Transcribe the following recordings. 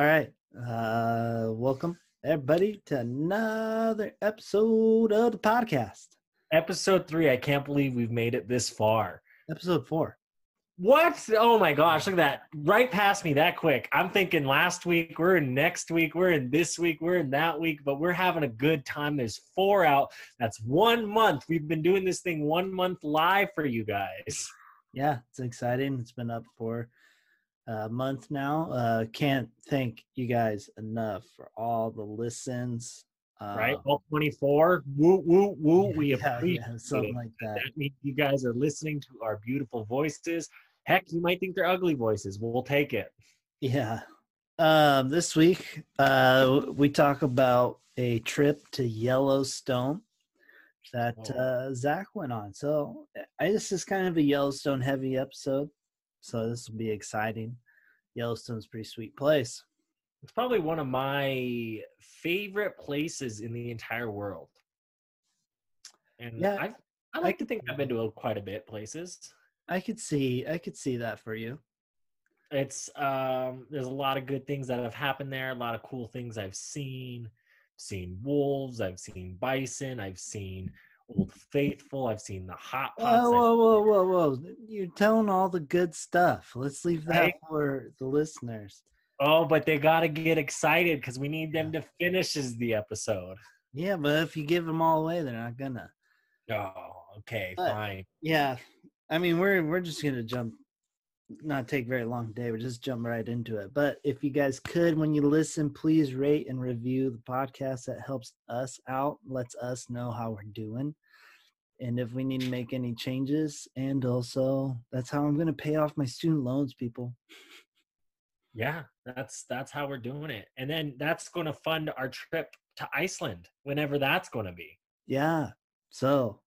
All right. Uh welcome everybody to another episode of the podcast. Episode three. I can't believe we've made it this far. Episode 4. What? Oh my gosh, look at that. Right past me that quick. I'm thinking last week, we're in next week, we're in this week, we're in that week, but we're having a good time. There's four out. That's one month. We've been doing this thing one month live for you guys. Yeah, it's exciting. It's been up for a month now. Uh can't thank you guys enough for all the listens. Uh, Right? All 24. Woo, woo, woo. We yeah, appreciate yeah, something it. like that. That means you guys are listening to our beautiful voices. Heck, you might think they're ugly voices. We'll take it. Yeah. Um, this week, uh, we talk about a trip to Yellowstone that Oh. uh, Zach went on. So I this is kind of a Yellowstone heavy episode. So this will be exciting. Yellowstone's a pretty sweet place. It's probably one of my favorite places in the entire world. And Yeah, I I like to think I've been to quite a bit places. I could see I could see that for you. It's um there's a lot of good things that have happened there, a lot of cool things I've seen. Seen wolves, I've seen bison, I've seen Old Faithful, I've seen the hot pots. Whoa, whoa, whoa, whoa, whoa! You're telling all the good stuff. Let's leave that Right? for the listeners. Oh, but they got to get excited because we need them to finishes the episode. Yeah, but if you give them all away, they're not gonna. Oh, okay, But- fine. Yeah, I mean we're we're just gonna jump, not take very long today. We're just jump right into it. But if you guys could, when you listen, please rate and review the podcast. That helps us out, lets us know how we're doing, and if we need to make any changes. And also, that's how I'm gonna pay off my student loans, people. Yeah, that's that's how we're doing it. And then that's going to fund our trip to Iceland whenever that's going to be. Yeah. So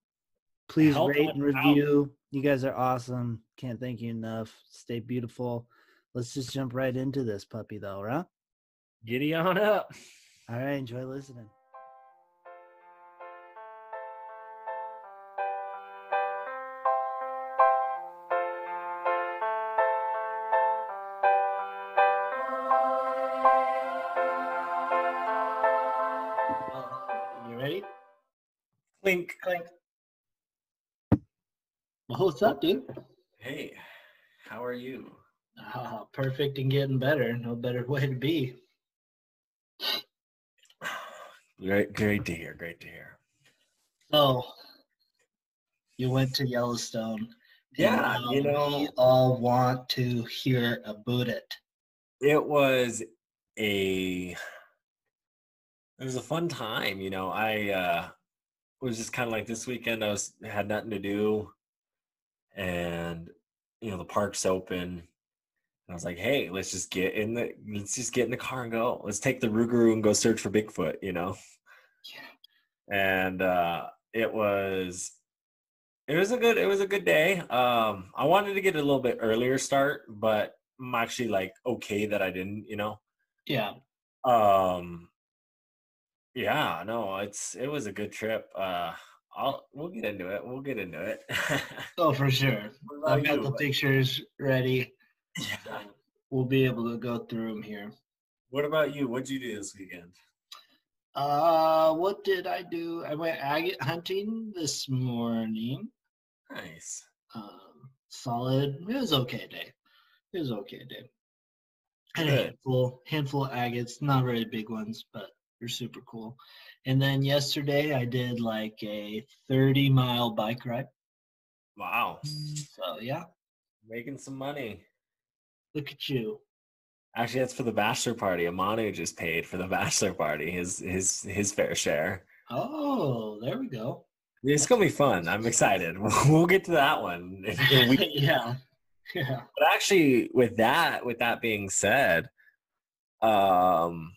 please Help rate and out. You guys are awesome. Can't thank you enough. Stay beautiful. Let's just jump right into this puppy though, right? Giddy on up. All right, enjoy listening. What's up, dude? Hey, how are you? Oh, perfect and getting better. No better way to be. Great, great to hear. Great to hear. So, you went to Yellowstone. Yeah, you know- we all want to hear about it. It was a it was a fun time. You know, I uh, was just kind of like this weekend. I was had nothing to do, and you know the park's open. And I was like, hey, let's just get in the let's just get in the car and go. Let's take the Rougarou and go search for Bigfoot. You know. Yeah. and uh, it was it was a good it was a good day um i wanted to get a little bit earlier start but i'm actually like okay that i didn't you know Yeah. um yeah no it's it was a good trip uh i'll we'll get into it we'll get into it Oh, for sure. I've got you? the pictures ready. Yeah. We'll be able to go through them here. what about you what'd you do this weekend Uh, what did I do? I went agate hunting this morning. nice Um, solid. It was okay day. It was okay day. Had a handful, handful of agates, not very big ones, but they're super cool. And then yesterday I did like a 30 mile bike ride. wow So yeah, making some money look at you. actually that's for the bachelor party amanu just paid for the bachelor party his his his fair share Oh, there we go. It's gonna be fun. I'm excited. We'll get to that one. in a week. yeah. Yeah. but actually, with that, with that being said, um,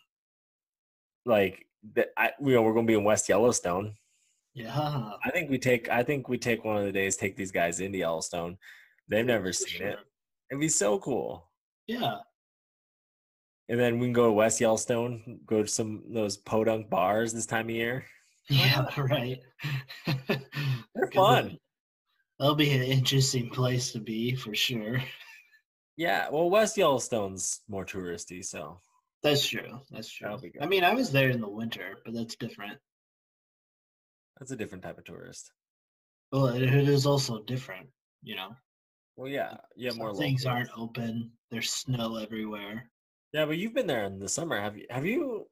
like the, I, you know, we're gonna be in West Yellowstone. Yeah. I think we take. I think we take one of the days. Take these guys into Yellowstone. They've never seen sure. it. It'd be so cool. Yeah. And then we can go to West Yellowstone. Go to some of those podunk bars this time of year. Yeah, right. They're fun. That'll be an interesting place to be for sure. Yeah. Well, West Yellowstone's more touristy, so That's true. That's true. That'll be good. I mean, I was there in the winter, but that's different. That's a different type of tourist. Well, it, it is also different, you know. Well, yeah, yeah, Some more things locals. aren't open. There's snow everywhere. Yeah, but you've been there in the summer. Have you? Have you?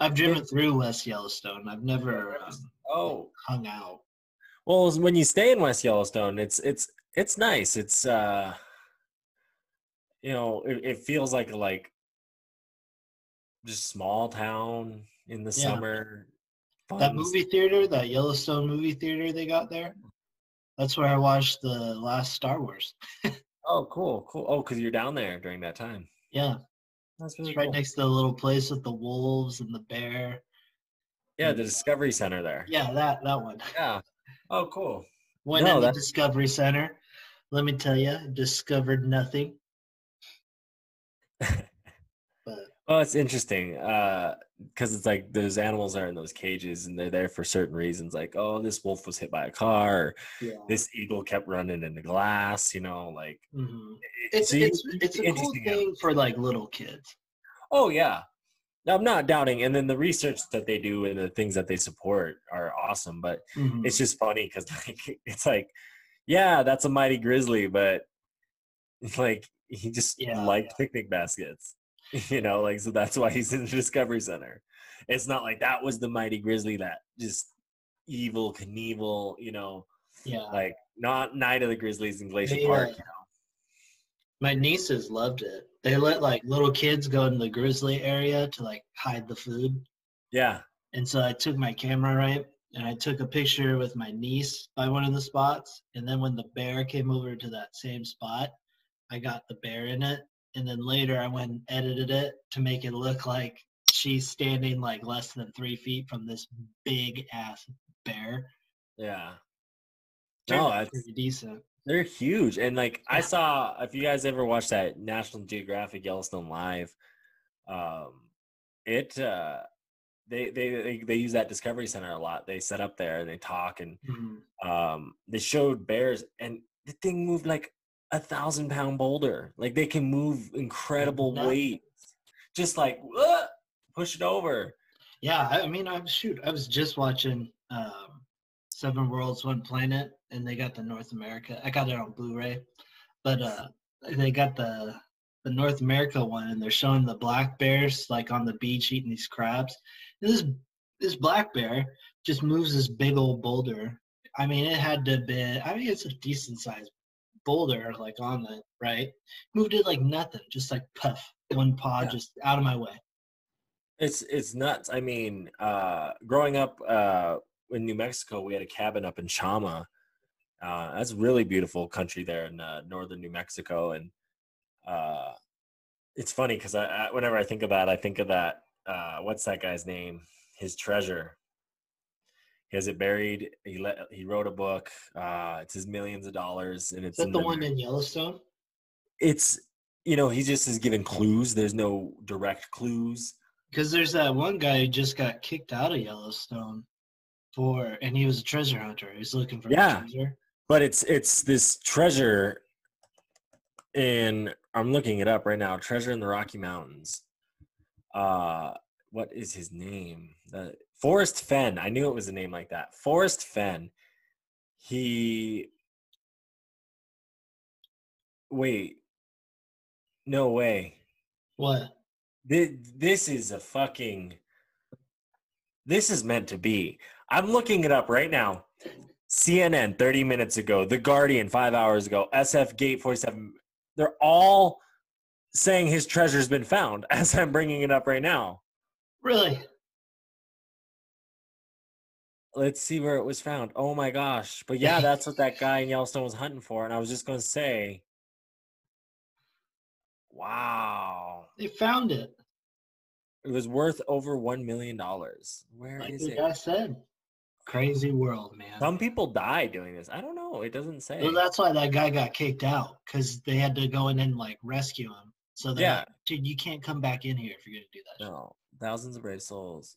I've driven through West Yellowstone. I've never um, Oh, hung out. well, when you stay in West Yellowstone, it's it's it's nice. It's uh, you know, it, it feels like like just small town in the Yeah. summer. That movie theater, that Yellowstone movie theater they got there, that's where I watched the last Star Wars. Oh, cool, cool. Oh, because you're down there during that time. Yeah, That's really it's right cool. next to the little place with the wolves and the bear. Yeah, the Discovery Center there. Yeah, that that one. Yeah. Oh, cool. Went No, in the Discovery Center. Let me tell you, discovered nothing. Well, it's interesting because it's like those animals are in those cages and they're there for certain reasons. Like, oh, this wolf was hit by a car. Yeah, this eagle kept running into glass. You know, like Mhm. it- it's so you- it's it's a cool thing for like little kids. Oh yeah, I'm not doubting. And then the research that they do and the things that they support are awesome. But Mhm. it's just funny because like it's like, yeah, that's a mighty grizzly, but it's like he just Yeah. liked picnic baskets, you know, like so that's why he's in the Discovery Center. It's not like that was the mighty grizzly that just Evel Knievel, you know, yeah, like not Night of the Grizzlies in Glacier They, Park. You know? my nieces loved it. They let like little kids go in the grizzly area to like hide the food. Yeah, And so I took my camera right and I took a picture with my niece by one of the spots. And then when the bear came over to that same spot, I got the bear in it. And then later I went and edited it to make it look like she's standing like less than three feet from this big ass bear. yeah. No, that's- pretty decent. They're huge, and like I saw, if you guys ever watched that National Geographic Yellowstone Live, um, it uh, they, they they they use that Discovery Center a lot. They set up there and they talk, and Mhm. um, they showed bears, and the thing moved like a thousand pound boulder. Like they can move incredible Nuts. weights, just like "Whoa," push it over. Yeah, I I mean, I'm shoot. I was just watching um, Seven Worlds, One Planet, and they got the North America. I got it on Blu-ray, but uh, they got the the North America one, and they're showing the black bears like on the beach eating these crabs. And this this black bear just moves this big old boulder. I mean, it had to be. I mean, it's a decent sized boulder, like on the right. Moved it like nothing, just like puff, one paw, Yeah. just out of my way. It's it's nuts. I mean, uh, growing up uh, in New Mexico, we had a cabin up in Chama. Uh, that's really beautiful country there in uh, northern New Mexico, and uh, it's funny because I, I whenever I think of that, I think of that. Uh, what's that guy's name? His treasure. Has it buried. He let he wrote a book. Uh, it's his millions of dollars, and it's Is that the the- one in Yellowstone? It's you know he just is giving clues. There's no direct clues. Because there's that one guy who just got kicked out of Yellowstone for, and he was a treasure hunter. He was looking for Yeah. treasure. but it's it's this treasure and i'm looking it up right now treasure in the rocky mountains uh what is his name the forrest fenn i knew it was a name like that. Forrest fenn he wait no way. What? Thi- this is a fucking this is meant to be. I'm looking it up right now. Cnn 30 minutes ago the guardian five hours ago sf gate 47 they're all saying his treasure's been found as i'm bringing it up right now. Really? Let's see where it was found oh my gosh but yeah that's what that guy in yellowstone was hunting for and i was just going to say wow They found it. it was worth over one million dollars Where Like is the it guy said. Crazy world, man. Some people die doing this. I don't know. It doesn't say. Well, that's why that guy got kicked out because they had to go in and like rescue him. So Yeah. dude, you can't come back in here if you're gonna do that. shit. no, thousands of brave souls.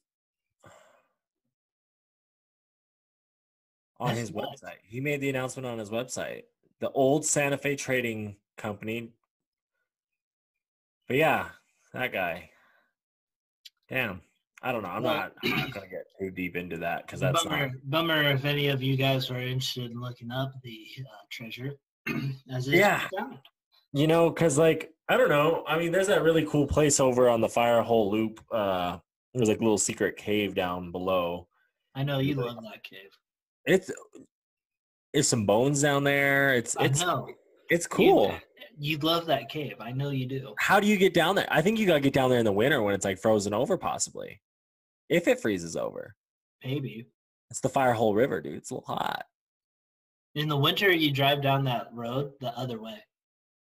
On his website, he made the announcement on his website. The old Santa Fe Trading Company. But yeah, that guy. Damn. I don't know. I'm Well- not. I'm not gonna get too deep into that because that's bummer, not. bummer if any of you guys are interested in looking up the uh, treasure. As Yeah. found. You know, because like I don't know. I mean, there's that really cool place over on the Firehole Loop. Uh, there's like a little secret cave down below. I know you love that cave. It's it's some bones down there. It's it's it's cool. You, you love that cave. I know you do. How do you get down there? I think you gotta get down there in the winter when it's like frozen over, possibly. If it freezes over, Maybe. it's the Firehole River, dude. It's a little hot. In the winter, you drive down that road the other way.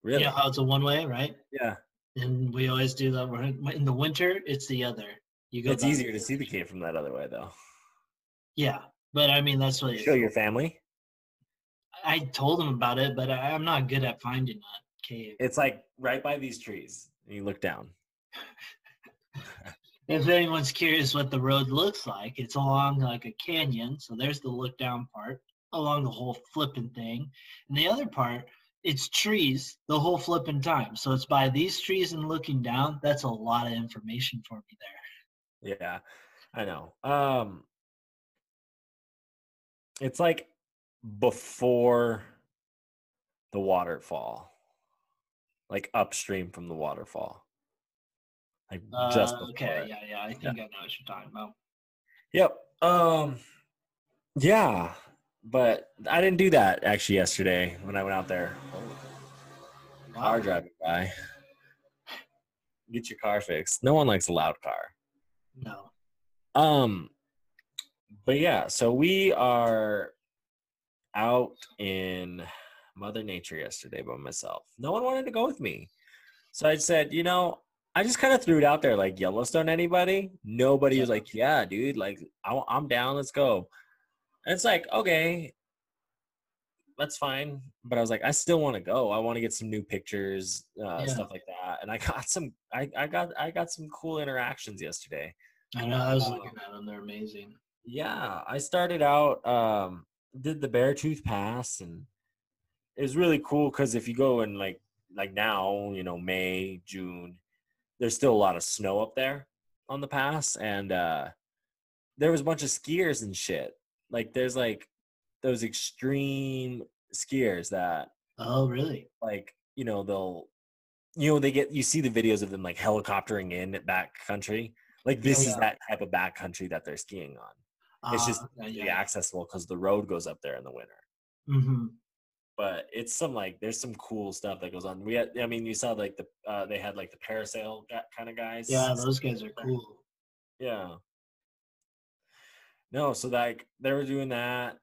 Really? You know how it's a one way, right? yeah. And we always do that. In the winter, it's the other. You go. It's easier to see the cave from that other way, though. Yeah, but I mean that's what Show your family. I told him about it, but I, I'm not good at finding that cave. It's like right by these trees. And you look down. If anyone's curious what the road looks like, it's along like a canyon. So there's the look down part along the whole flipping thing. And the other part, it's trees the whole flipping time. So it's by these trees and looking down. That's a lot of information for me there. Yeah, I know. Um, it's like before the waterfall, like upstream from the waterfall, like just Uh, before. okay, yeah, yeah. I think I know what you're talking about. Yep. Um, yeah, but I didn't do that actually yesterday when I went out there. Car driving by. Get your car fixed. No one likes a loud car. No. Um, but yeah, so we are out in Mother Nature yesterday by myself. No one wanted to go with me. So I said, you know, I just kind of threw it out there like Yellowstone, anybody? Nobody was like, yeah, dude, like I, I'm down, let's go. And it's like, okay, that's fine. But I was like, I still want to go. I want to get some new pictures, uh, Yeah. stuff like that. And I got some, I, I got, I got some cool interactions yesterday. I know. I was Uh, looking at them. They're amazing. Yeah, I started out um did the Beartooth Pass and it was really cool cuz if you go in like like now, you know, May, June, there's still a lot of snow up there on the pass and uh there was a bunch of skiers and shit. Like there's like those extreme skiers that Oh, really? like, you know, they'll you know, they get you see the videos of them like helicoptering in at back country. Like this Yeah. is that type of back country that they're skiing on it's just Uh, easily accessible because the road goes up there in the winter. hmm But it's some like there's some cool stuff that goes on. We had, I mean, you saw like the uh, they had like the parasail kind of guys. Yeah, those guys are cool. Yeah. No, so like they were doing that.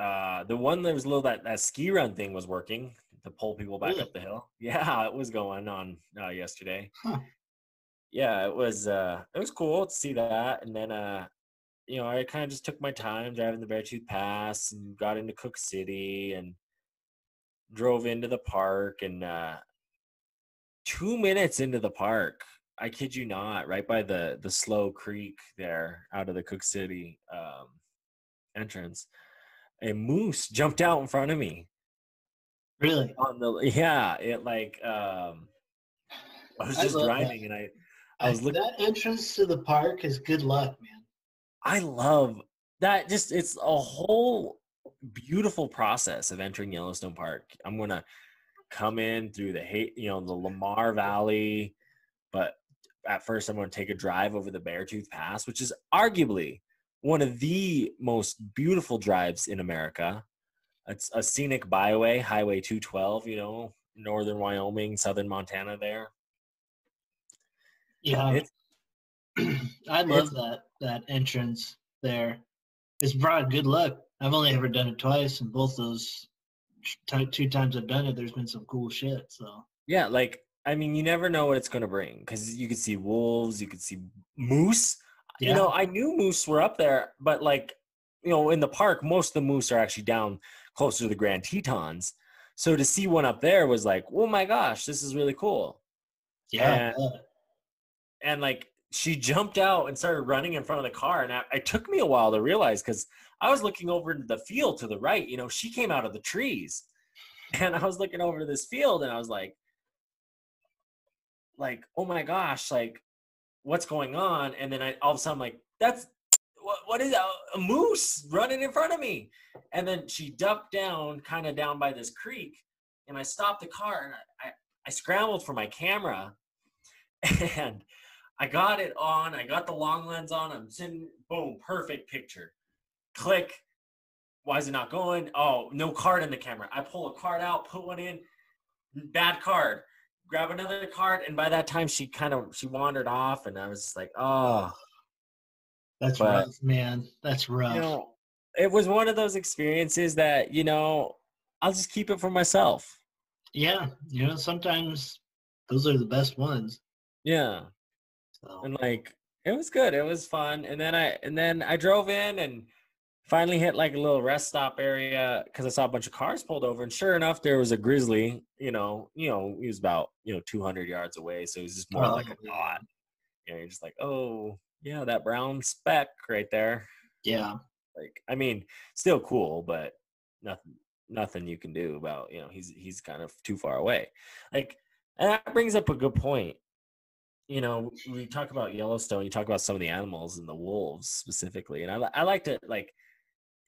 Uh, the one that was a little that that ski run thing was working to pull people back Really? up the hill. Yeah, it was going on uh, yesterday. Huh. Yeah, it was uh it was cool to see that, and then uh you know I kind of just took my time driving the Beartooth Pass and got into Cooke City and drove into the park and uh two minutes into the park I kid you not, right by the the Slow Creek there, out of the Cooke City um, entrance, a moose jumped out in front of me. Really? On the yeah, it like um, I was I just that. driving and I I was looking. that entrance to the park is good luck, man. I love that. Just it's a whole beautiful process of entering Yellowstone Park. I'm gonna come in through the hate, you know, the Lamar Valley, but at first I'm gonna take a drive over the Beartooth Pass, which is arguably one of the most beautiful drives in America. It's a scenic byway, Highway 212. You know, northern Wyoming, southern Montana. There, Yeah, It's- I love that that entrance there. It's brought good luck. I've only ever done it twice, and both those t- two times I've done it, there's been some cool shit. So Yeah, like I mean, you never know what it's going to bring because you could see wolves, you could see moose. You know, I knew moose were up there, but like, you know, in the park, most of the moose are actually down closer to the Grand Tetons. So to see one up there was like, oh my gosh, this is really cool. yeah, Yeah. And like, she jumped out and started running in front of the car, and I, it took me a while to realize because I was looking over the field to the right. You know, she came out of the trees, and I was looking over to this field, and I was like, like, oh my gosh, like what's going on? And then I all of a sudden I'm like, that's what, what is that? A moose running in front of me. And then she ducked down, kind of down by this creek. And I stopped the car and I, I, I scrambled for my camera and I got it on. I got the long lens on. I'm sitting, boom, perfect picture. Click. Why is it not going? Oh, no card in the camera. I pull a card out, put one in, bad card. Grab another card, and by that time she kind of she wandered off, and I was like, oh, That's But- rough, man. That's rough. you know, it was one of those experiences that you know I'll just keep it for myself. yeah, you know, sometimes those are the best ones. Yeah. So. and like it was good it was fun and then i and then i drove in and finally hit like a little rest stop area because i saw a bunch of cars pulled over and sure enough there was a grizzly you know you know he was about you know 200 yards away so it was just more oh, like a Oh, dot. You know you're just like oh yeah that brown speck right there. Yeah, like i mean still cool but nothing nothing you can do about you know he's he's kind of too far away. Like and that brings up a good point you know we talk about yellowstone you talk about some of the animals and the wolves specifically and i, I like to like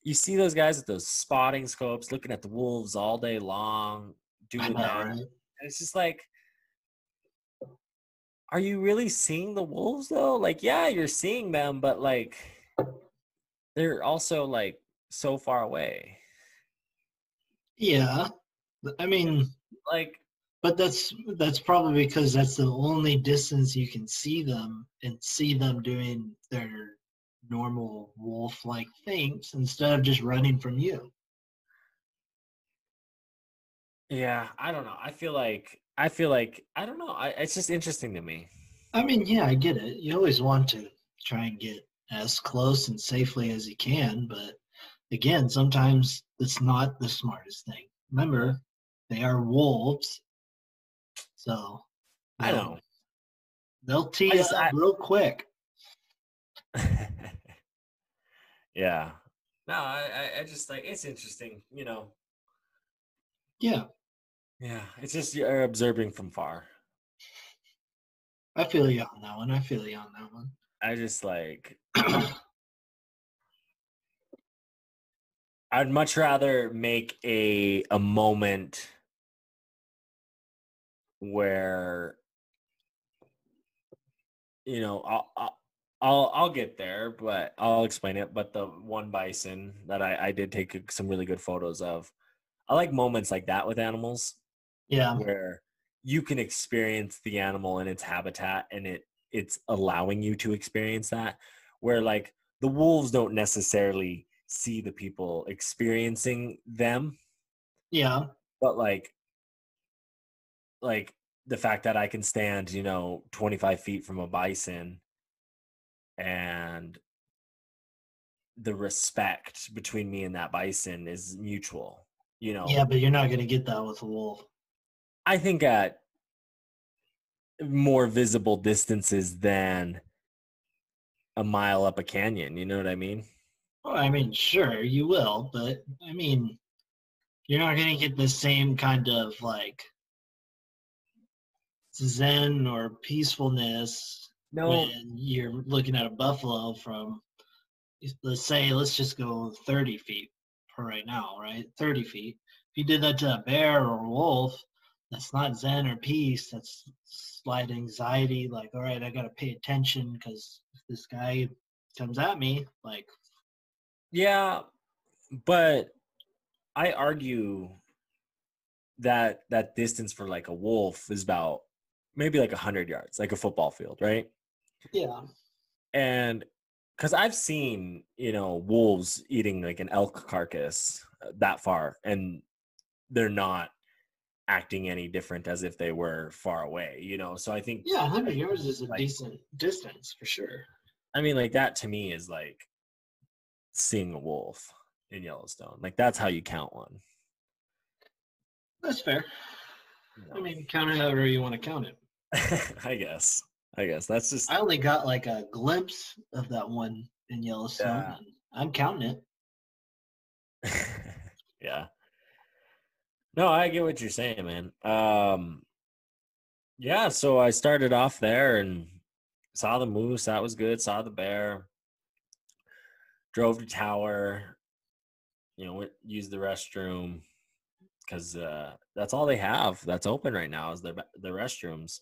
you see those guys with those spotting scopes looking at the wolves all day long doing that right? and it's just like are you really seeing the wolves though like yeah you're seeing them but like they're also like so far away Yeah, I mean, like but that's that's probably because that's the only distance you can see them and see them doing their normal wolf-like things instead of just running from you. yeah i don't know i feel like i feel like i don't know I, it's just interesting to me I mean, yeah, I get it. You always want to try and get as close and safely as you can, but again, sometimes it's not the smartest thing. Remember, they are wolves, so i they'll- know they'll tee I just- up I- real quick. yeah no I, I i just like it's interesting you know Yeah, yeah it's just you're observing from far I feel you on that one. I feel you on that one. i just like i'd much rather make a a moment where you know I'll, I'll I'll I'll get there, but I'll explain it. But the one bison that I I did take some really good photos of, I like moments like that with animals yeah, where you can experience the animal in its habitat and it it's allowing you to experience that. Where like the wolves don't necessarily see the people experiencing them, yeah, but like like the fact that I can stand, you know, 25 feet from a bison and the respect between me and that bison is mutual. You know, yeah. But you're not gonna get that with a wolf. I think at more visible distances than a mile up a canyon. You know what I mean? Well, I mean, sure, you will, but I mean, you're not gonna get the same kind of like zen or peacefulness No, when you're looking at a buffalo from let's say let's just go 30 feet for right now right? 30 feet. If you did that to a bear or a wolf that's not zen or peace. That's slight anxiety like all right i gotta pay attention because if this guy comes at me like Yeah, but I argue that that distance for like a wolf is about maybe like a hundred yards, like a football field, right? yeah And because I've seen you know wolves eating like an elk carcass uh, that far, and they're not acting any different as if they were far away, you know. So I think yeah 100 yards is a Like- decent distance for sure I mean, like that to me is like seeing a wolf in Yellowstone. Like that's how you count one. that's fair you i mean count it however you want to count it I guess. I guess that's just i only got like a glimpse of that one in yellowstone Yeah. and i'm counting it yeah. No, I get what you're saying, man. Um yeah, so I started off there and saw the moose. That was good. Saw the bear. Drove to tower. You know, went, used the restroom because uh, that's all they have that's open right now is their the restrooms.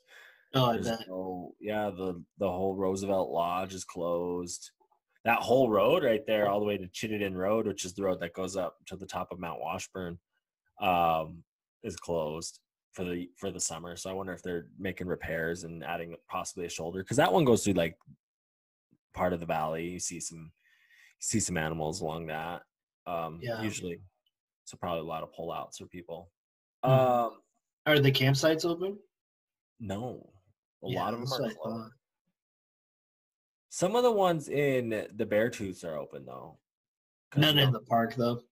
Oh, no- yeah, the the whole Roosevelt Lodge is closed. That whole road right there, all the way to Chittenden Road, which is the road that goes up to the top of Mount Washburn, um, is closed for the for the summer. So I wonder if they're making repairs and adding possibly a shoulder because that one goes through like part of the valley. You see some you see some animals along that. Um, Yeah. usually, so probably a lot of pullouts for people. Mhm. Um, Are the campsites open? no, a Yeah, lot of them are closed. Some of the ones in the Beartooths are open though. None in the park though.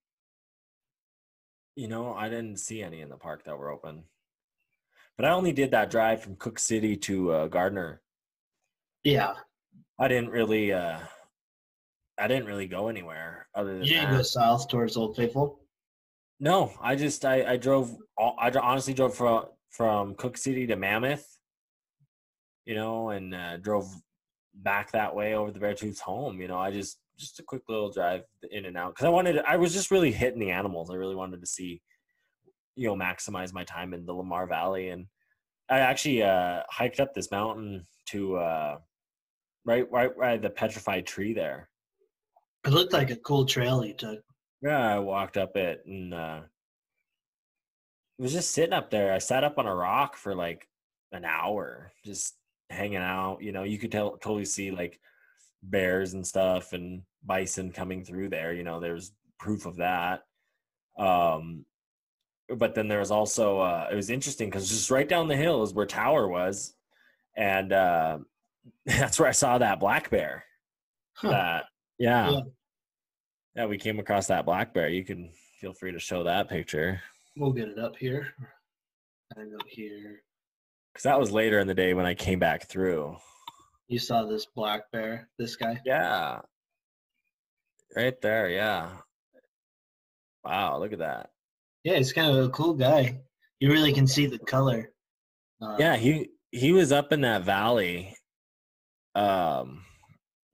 You know, I didn't see any in the park that were open. But I only did that drive from Cooke City to uh, Gardiner. Yeah, I didn't really, uh, I didn't really go anywhere other than you didn't that. go south towards Old Faithful. No, I just I, I drove. I honestly drove from from Cooke City to Mammoth. You know, and uh, drove back that way over the Beartooth's home. You know, I just just a quick little drive in and out because I wanted. I was just really hitting the animals. I really wanted to see, you know, maximize my time in the Lamar Valley, and I actually uh, hiked up this mountain to uh, right right right the petrified tree there. It looked like a cool trail you took. Yeah, I walked up it and uh was just sitting up there. I sat up on a rock for like an hour, just hanging out. You know, you could tell totally see like bears and stuff and bison coming through there. You know, there's proof of that. Um but then there was also uh it was interesting because just right down the hill is where Tower was. And uh that's where I saw that black bear. Huh. That yeah. Yeah. Yeah, we came across that black bear. You can feel free to show that picture We'll get it up here. And up here. because that was later in the day when I came back through. You saw this black bear, this guy. Yeah, right there. Yeah. Wow, look at that. Yeah, he's kind of a cool guy. You really can see the color. Uh, Yeah, he he was up in that valley. Um,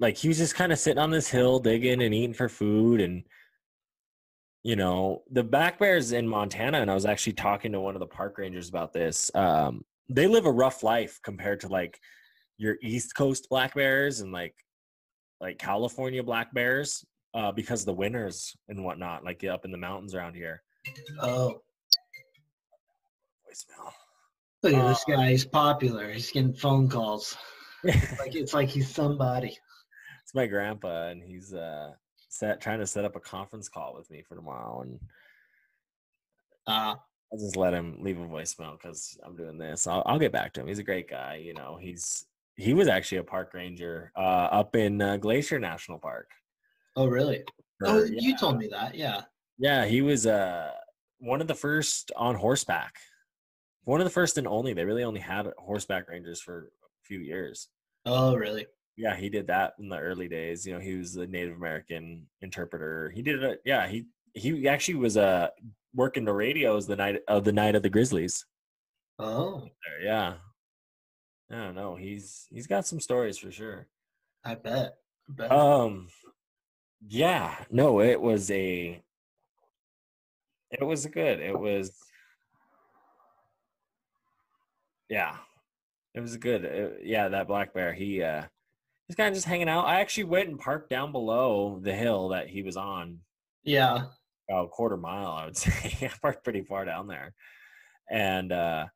like he was just kind of sitting on this hill, digging and eating for food, and you know the black bears in Montana. And I was actually talking to one of the park rangers about this. Um, they live a rough life compared to like your East Coast black bears and like like California black bears uh, because of the winters and whatnot, like up in the mountains around here. Oh, Voicemail. look at this Uh, guy. He's popular. He's getting phone calls. it's Like it's like he's somebody. My grandpa, and he's uh set trying to set up a conference call with me for tomorrow, and Uh, I'll just let him leave a voicemail because I'm doing this. I'll, I'll get back to him. He's a great guy. You know, he's he was actually a park ranger uh, up in uh, Glacier National Park. oh, really? Oh, yeah, you told me that. Yeah. yeah, he was uh one of the first on horseback. One of the first and only. They really only had horseback rangers for a few years. Oh, really? Yeah, he did that in the early days. You know, he was a Native American interpreter. He did it. Yeah, he he actually was uh working the radios the night of the night of the Grizzlies. Oh, yeah. I don't know. He's he's got some stories for sure. I bet. I bet. Um, yeah. No, it was a. It was good. It was. Yeah, it was good. It- yeah, that black bear. He uh, he's kind of just hanging out. I actually went and parked down below the hill that he was on, yeah. about a quarter mile, I would say. I parked pretty far down there, and uh,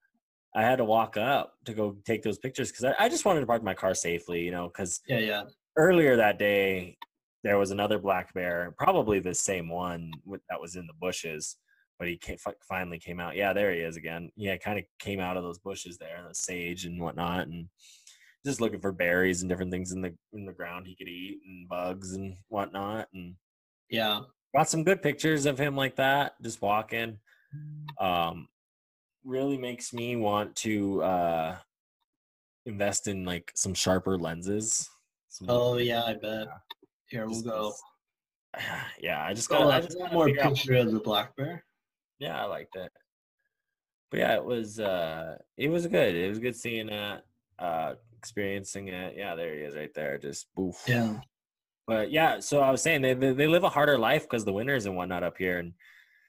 I had to walk up to go take those pictures because I, I just wanted to park my car safely, you know, because Yeah. Yeah. earlier that day there was another black bear probably the same one that was in the bushes but he came, finally came out yeah there he is again yeah kind of came out of those bushes there the sage and whatnot and just looking for berries and different things in the in the ground he could eat and bugs and whatnot and Yeah. got some good pictures of him like that just walking um really makes me want to uh invest in like some sharper lenses some Oh, yeah. I bet. Here we'll just go. yeah, I just got. Oh, I just one gotta more figure out- picture of the black bear. Yeah, I liked it. But yeah, it was. uh It was good. It was good seeing that. Uh, experiencing it. Yeah, there he is right there. Just boof. Yeah. But yeah, so I was saying they they, they live a harder life because the winters and whatnot up here, and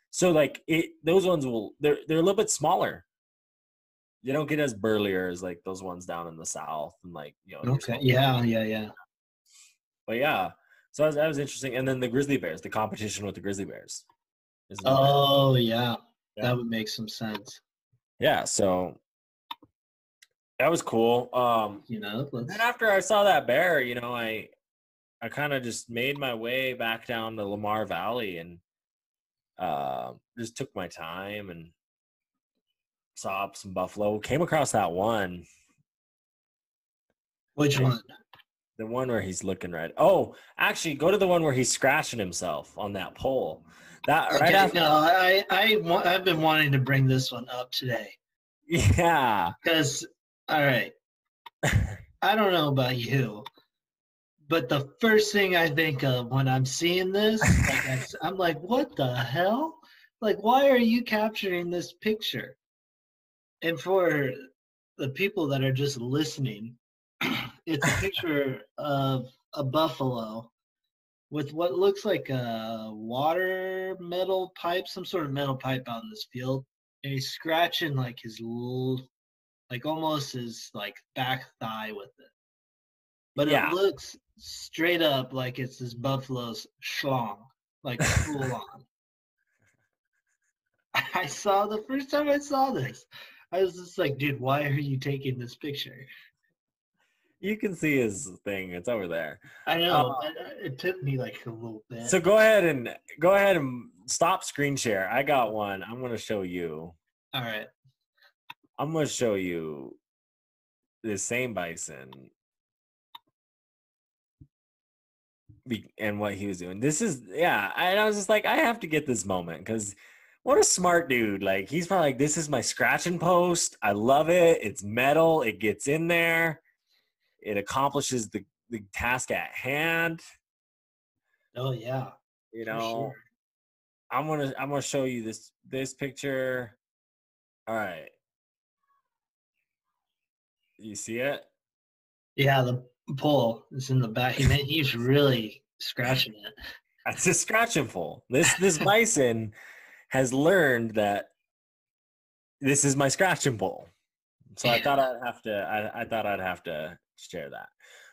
so like it those ones will they're they're a little bit smaller. You don't get as burlier as like those ones down in the south and like you know. Okay. Yeah. Yeah. Yeah. But yeah, so that was, that was interesting. And then the grizzly bears, the competition with the grizzly bears. Oh, yeah. Yeah. That would make some sense. yeah. So that was cool. Um, You know, then after I saw that bear, you know, I I kind of just made my way back down to Lamar Valley and uh, just took my time and saw some buffalo. Came across that one, which one? the one where he's looking right. Oh, actually, go to the one where he's scratching himself on that pole. That right Okay, after, no, I, I, I've been wanting to bring this one up today yeah. because, all right, I don't know about you, but the first thing I think of when I'm seeing this, like I, am like, what the hell? Like, why are you capturing this picture? And for the people that are just listening, it's a picture of a buffalo with what looks like a water metal pipe, some sort of metal pipe out in this field. And he's scratching like his little, like almost his like back thigh with it. But Yeah. it looks straight up like it's this buffalo's schlong, like full on. I saw the first time I saw this, I was just like, dude, why are you taking this picture? You can see his thing. It's over there. I know, uh, it took me like a little bit. So go ahead and go ahead and stop screen share. I got one. I'm gonna show you. All right. I'm gonna show you the same bison and what he was doing. This is yeah. And I was just like, I have to get this moment because what a smart dude. Like he's probably like, this is my scratching post. I love it. It's metal. It gets in there. It accomplishes the the task at hand. Oh yeah. You know. sure. I'm gonna I'm gonna show you this this picture. All right. You see it? Yeah, the pole is in the back. He meant he's really scratching it. That's a scratching full. This this bison has learned that this is my scratching pole. So I thought I'd have to I, I thought I'd have to share that.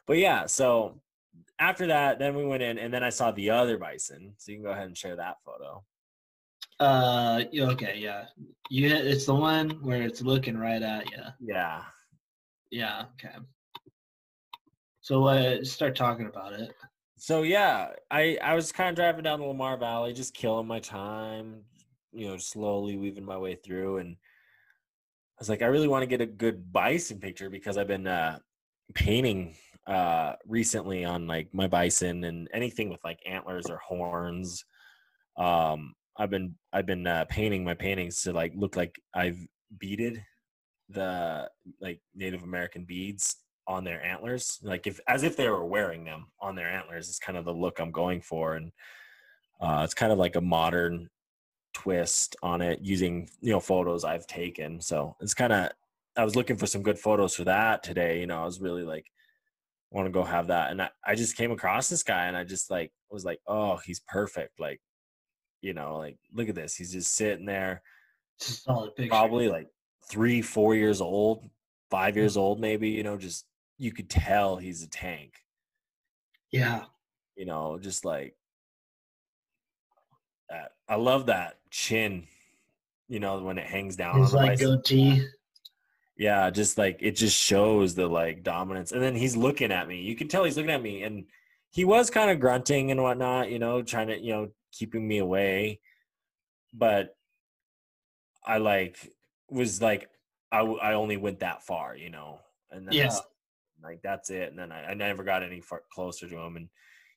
But yeah, so after that, then we went in and then I saw the other bison. So you can go ahead and share that photo. Uh, okay, yeah. You, it's the one where it's looking right at you. Yeah. Yeah, okay. So, uh, start talking about it. So yeah, I I was kind of driving down the Lamar Valley, just killing my time, you know, slowly weaving my way through, and I was like, I really want to get a good bison picture because I've been uh, painting uh, recently on like my bison and anything with like antlers or horns. Um, I've been I've been uh, painting my paintings to like look like I've beaded the like Native American beads on their antlers, like if as if they were wearing them on their antlers. Is kind of the look I'm going for, and uh, it's kind of like a modern twist on it using you know photos I've taken. So it's kind of I was looking for some good photos for that today. You know, I was really like want to go have that, and I, I just came across this guy, and I just like was like, oh, he's perfect. Like, you know, like look at this. He's just sitting there solid picture. probably like three, four years old, five Hmm. years old, maybe, you know, just you could tell he's a tank, Yeah. you know, just like that. I love that chin, you know, when it hangs down. His like goatee. Yeah, just like it just shows the like dominance. And then he's looking at me. You can tell he's looking at me. And he was kind of grunting and whatnot, you know, trying to, you know, keeping me away. But I like was like I, I only went that far, you know. And then Yeah. like that's it. And then I, I never got any far closer to him. And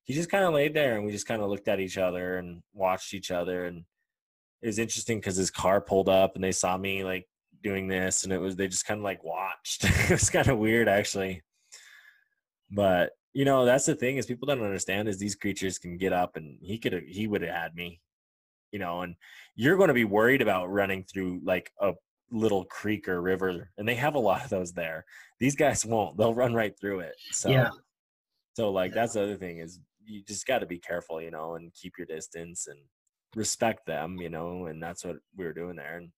he just kind of laid there and we just kind of looked at each other and watched each other. And it was interesting because his car pulled up and they saw me like doing this and it was they just kind of like watched it was kind of weird actually but you know that's the thing is people don't understand is these creatures can get up and he could have he would have had me you know and you're going to be worried about running through like a little creek or river, and they have a lot of those there. These guys won't; they'll run right through it. So, Yeah. so like that's the other thing is you just got to be careful, you know, and keep your distance and respect them, you know, and that's what we were doing there. And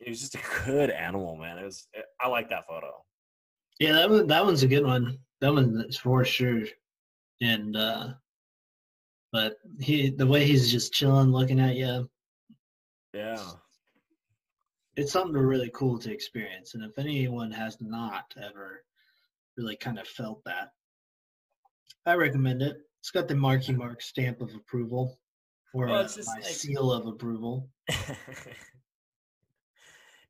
it was just a good animal, man. It was. I like that photo. Yeah, that one that one's a good one. That one is for sure. And uh but he the way he's just chilling looking at you, Yeah. It's something really cool to experience. And if anyone has not ever really kind of felt that, I recommend it. It's got the Marky Mark stamp of approval or Well, it's just my like- seal of approval.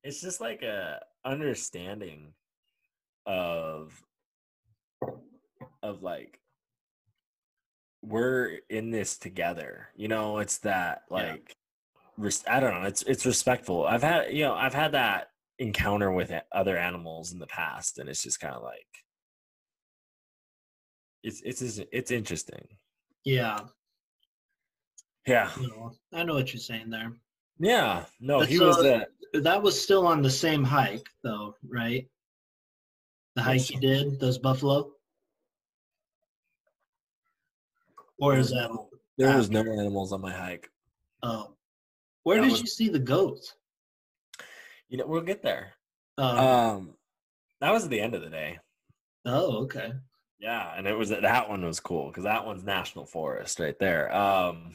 it's just like a understanding of of like we're in this together you know it's that like i don't know it's it's respectful. I've had you know i've had that encounter with other animals in the past and it's just kind of like it's it's it's interesting. Yeah, yeah. You know, I know what you're saying there. yeah. No But he so- was uh, That was still on the same hike though, right? The hike you did, those buffalo? Or is that there was no animals on my hike. Oh where did was- you see the goats? you know we'll get there Um, Um, that was at the end of the day. oh, okay. Yeah, and it was that one was cool because that one's national forest right there. Um,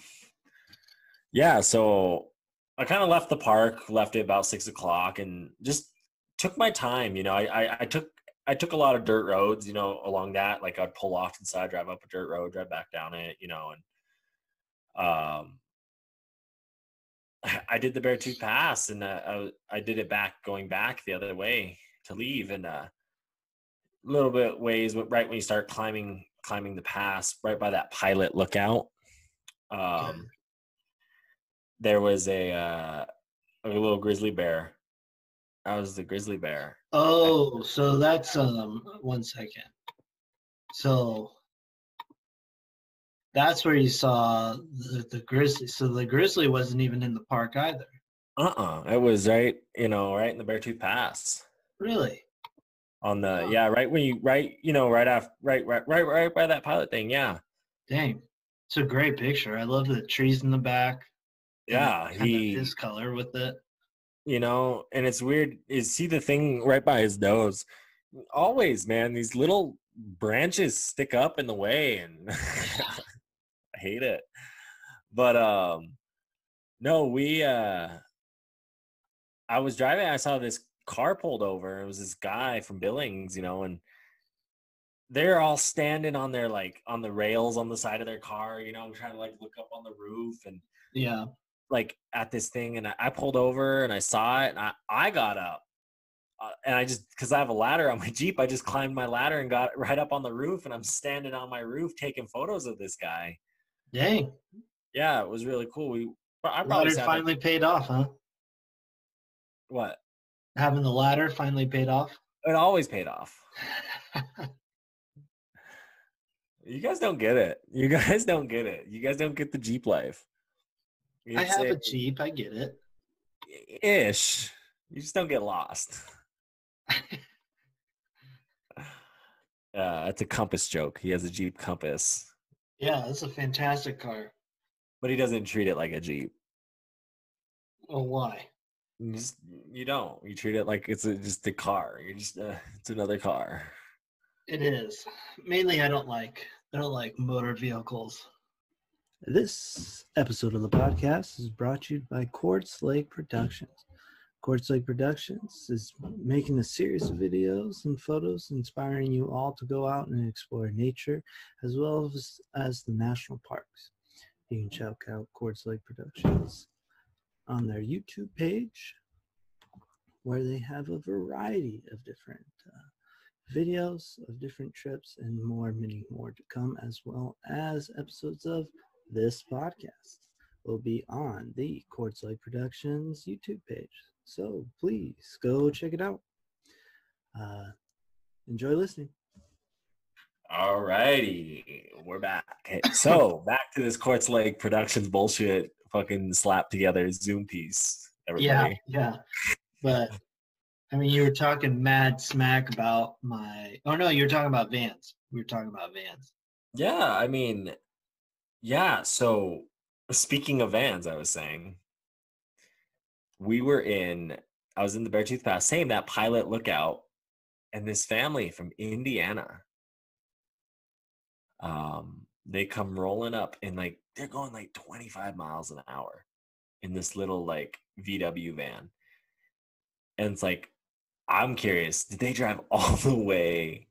yeah, so I kind of left the park, left it about six o'clock, and just took my time. You know, I, I I took I took a lot of dirt roads. You know, along that, like I'd pull off to the side, drive up a dirt road, drive back down it. You know, and um. I did the Beartooth Pass, and uh, I, I did it back, going back the other way to leave, and uh, a little bit ways but right when you start climbing climbing the pass right by that pilot lookout um Okay. there was a uh a little grizzly bear that was the grizzly bear Oh, so that's um one second. So that's where you saw the, the grizzly. So the grizzly wasn't even in the park either. uh-uh it was right you know right in the beartooth pass Really? on the Huh. yeah right when you right you know right after right right right right by that pilot thing yeah Dang. It's a great picture. I love the trees in the back. yeah he his color with it. you know and it's weird is see the thing right by his nose always man these little branches stick up in the way and i hate it but um no we uh i was driving i saw this car pulled over it was this guy from billings you know and they're all standing on their like on the rails on the side of their car you know trying to like look up on the roof and Yeah. like at this thing and I, I pulled over and I saw it and I, I got up uh, and I just because I have a ladder on my Jeep, I just climbed my ladder and got right up on the roof and I'm standing on my roof taking photos of this guy. Dang. Yeah, it was really cool. We I probably Ladder sat there- finally paid off, huh? what Having the ladder finally paid off. it always paid off. You guys don't get it. You guys don't get it. You guys don't get the Jeep life. I have a a- Jeep. I get it. ish. You just don't get lost. Uh, it's a compass joke. He has a Jeep Compass, Yeah, that's a fantastic car. but he doesn't treat it like a Jeep. Well, why? You just you don't. You treat it like it's a, just a car. You're just uh, it's another car. It is. Mainly, I don't like. I don't like motor vehicles. This episode of the podcast is brought to you by Quartz Lake Productions. Quartz Lake Productions is making a series of videos and photos inspiring you all to go out and explore nature as well as, as the national parks. You can check out Quartz Lake Productions on their YouTube page where they have a variety of different uh, videos of different trips and more, many more to come, as well as episodes of this podcast will be on the Quartz Lake Productions YouTube page. So please go check it out. Uh, enjoy listening. All righty, we're back. So back to this Quartz Lake Productions bullshit, fucking slap together Zoom piece. Yeah, yeah. But I mean, you were talking mad smack about my. Oh no, you were talking about Vans. We were talking about Vans. Yeah, I mean, yeah. So speaking of vans, I was saying we were in. I was in the Beartooth Pass, same that pilot lookout, and this family from Indiana. Um, they come rolling up and like they're going like 25 miles an hour in this little like VW van. And it's like, I'm curious, did they drive all the way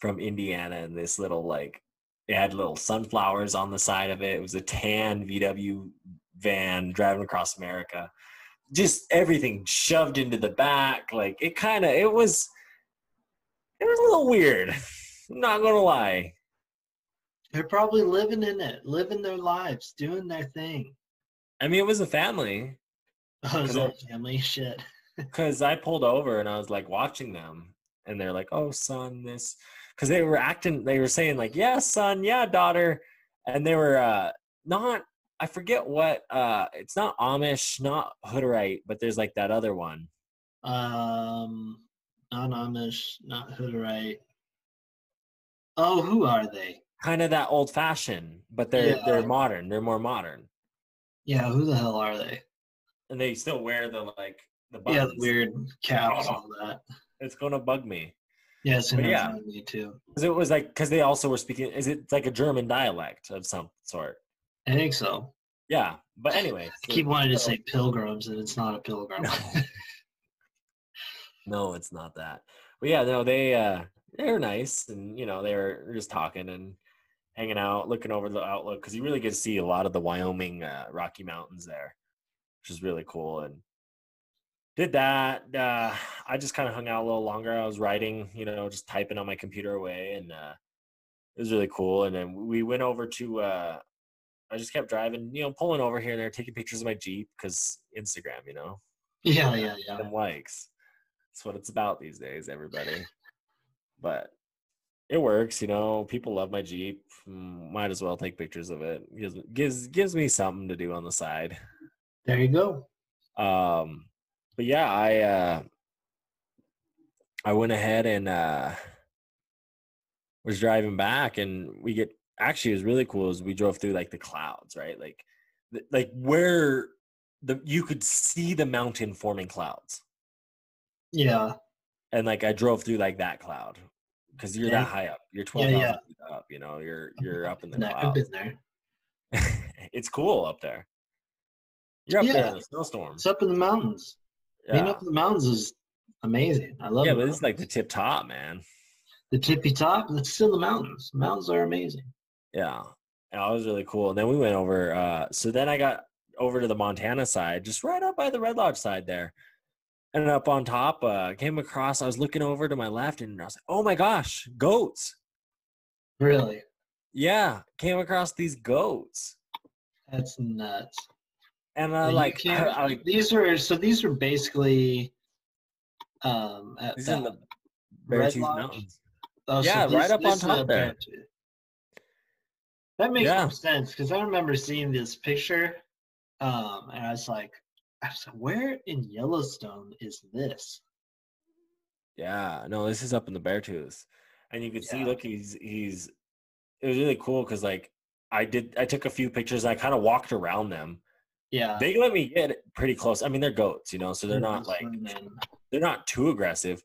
from Indiana in this little like it had little sunflowers on the side of it. It was a tan VW van driving across America. Just everything shoved into the back. Like it kind of it was it was a little weird. I'm not gonna lie. They're probably living in it, living their lives, doing their thing. I mean, it was a family Oh, Cause that family shit? because I pulled over and I was like watching them, and they're like, "Oh, son, this," because they were acting, they were saying like, "Yeah, son, yeah, daughter," and they were uh not. I forget what. uh It's not Amish, not Hutterite, but there's like that other one. Um, not Amish, not Hutterite. Oh, who are they? Kind of that old fashioned, but they're Yeah. they're modern. They're more modern, Yeah, who the hell are they? and they still wear the like the Yeah, the weird caps, Oh. all that. It's gonna bug me. Yeah, it's gonna yeah. yeah. me too. 'Cause it was like because they also were speaking. Is it like a German dialect of some sort? I think so. Yeah, but anyway, I keep wanting to say pilgrims, and it's not a pilgrim. No. No, it's not that. But yeah, no, they uh they were nice and you know, they were just talking and hanging out, looking over the outlook because you really get to see a lot of the Wyoming uh, Rocky Mountains there, which is really cool. And did that. Uh I just kind of hung out a little longer. I was writing, you know, just typing on my computer away and uh it was really cool. And then we went over to uh I just kept driving, you know, pulling over here and there, taking pictures of my Jeep because Instagram, you know yeah, yeah, yeah. them likes. That's what it's about these days, everybody. But it works, you know. People love my Jeep. Might as well take pictures of it. Gives gives gives me something to do on the side. There you go. Um, but yeah, I uh, I went ahead and uh, was driving back, and we get actually it was really cool. Is we drove through like the clouds, right? Like, th- like where the you could see the mountain forming clouds Yeah, and like I drove through like that cloud because you're Yeah. that high up. You're twelve Yeah, yeah. up. You know, you're you're up in the I've clouds. been there. it's cool up there. You're up there in the snowstorm. It's up in the mountains. Being up in the mountains is amazing. I love yeah, it. but it's like the tip top, man. the tippy top. It's still the mountains. The mountains are amazing. Yeah, yeah, it was really cool. And then we went over. uh So then I got over to the Montana side, just right up by the Red Lodge side there. And up on top, uh came across. I was looking over to my left, and I was like, "Oh my gosh, goats!" Really, Yeah, came across these goats, that's nuts. and Uh, like, can't- I, like these are so these are basically um at These in the Red Lodge? Mountains. oh, so yeah, right up on top there. That makes Yeah. sense because I remember seeing this picture, um, and I was like, I was like, where in Yellowstone is this? Yeah, no, this is up in the Beartooth, and you can see. Look, he's he's. It was really cool because like I did, I took a few pictures. And I kind of walked around them. Yeah, They let me get pretty close. I mean, they're goats, you know, so they're not like they're not too aggressive.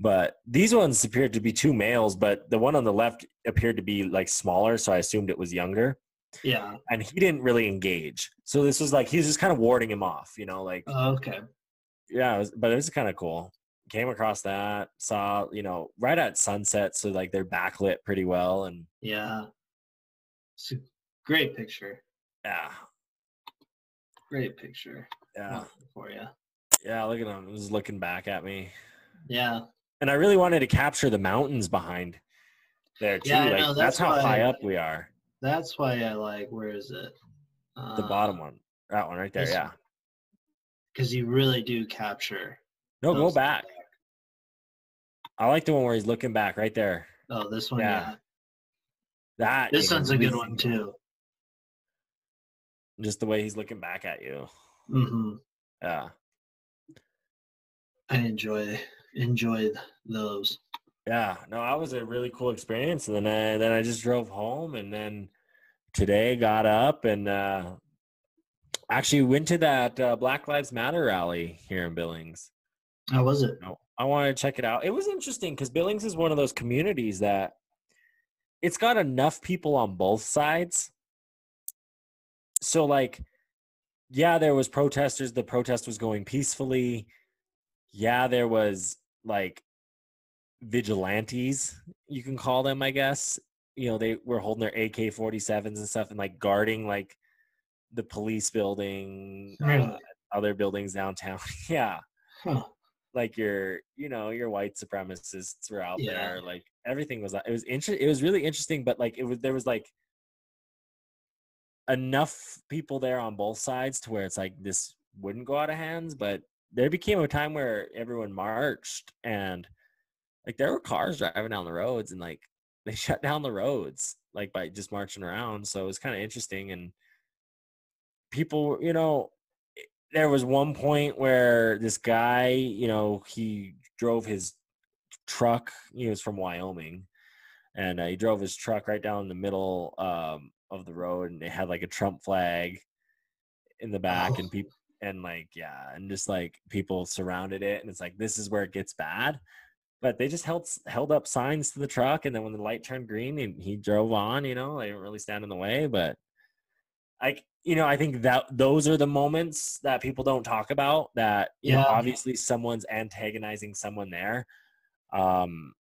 But these ones appeared to be two males, but the one on the left appeared to be like smaller, so I assumed it was younger. yeah. And he didn't really engage, so this was like he's just kind of warding him off, you know, like Oh, okay. yeah, it was, but it was kind of cool. Came across that, saw you know right at sunset, so like they're backlit pretty well, and Yeah. It's a great picture. yeah, Great picture. yeah, For you. yeah. Look at him, He's looking back at me, Yeah. And I really wanted to capture the mountains behind there too. Yeah, like know, that's, that's how high why- up we are. That's why I like. Where is it? The bottom one, that one right there. Yeah. Because you really do capture. No, go those back. I like the one where he's looking back right there. Oh, this one. Yeah. Yeah. That This one's a good one too. Just the way he's looking back at you. Mm-hmm. Yeah. I enjoy enjoy those. Yeah, no, that was a really cool experience. And then I, then I just drove home, and then today got up and uh, actually went to that uh, Black Lives Matter rally here in Billings. How was it? I wanted to check it out. It was interesting because Billings is one of those communities that it's got enough people on both sides. So like, yeah, there was protesters. The protest was going peacefully. Yeah, there was like vigilantes, you can call them, I guess. You know, they were holding their AK 47s and stuff and like guarding like the police building, uh, other buildings downtown. yeah. Huh. Like your, you know, your white supremacists were out Yeah. there. Like everything was, it was interesting. It was really interesting, but like it was, there was like enough people there on both sides to where it's like this wouldn't go out of hands, but there became a time where everyone marched and like there were cars driving down the roads and like they shut down the roads like by just marching around so it was kind of interesting and people you know there was one point where this guy you know he drove his truck he was from wyoming and uh, he drove his truck right down the middle um, of the road and it had like a trump flag in the back and Oh. people and like yeah and just like people surrounded it and it's like this is where it gets bad but they just held held up signs to the truck and then when the light turned green and he drove on you know they didn't really stand in the way but like you know i think that those are the moments that people don't talk about that you know obviously someone's antagonizing someone there um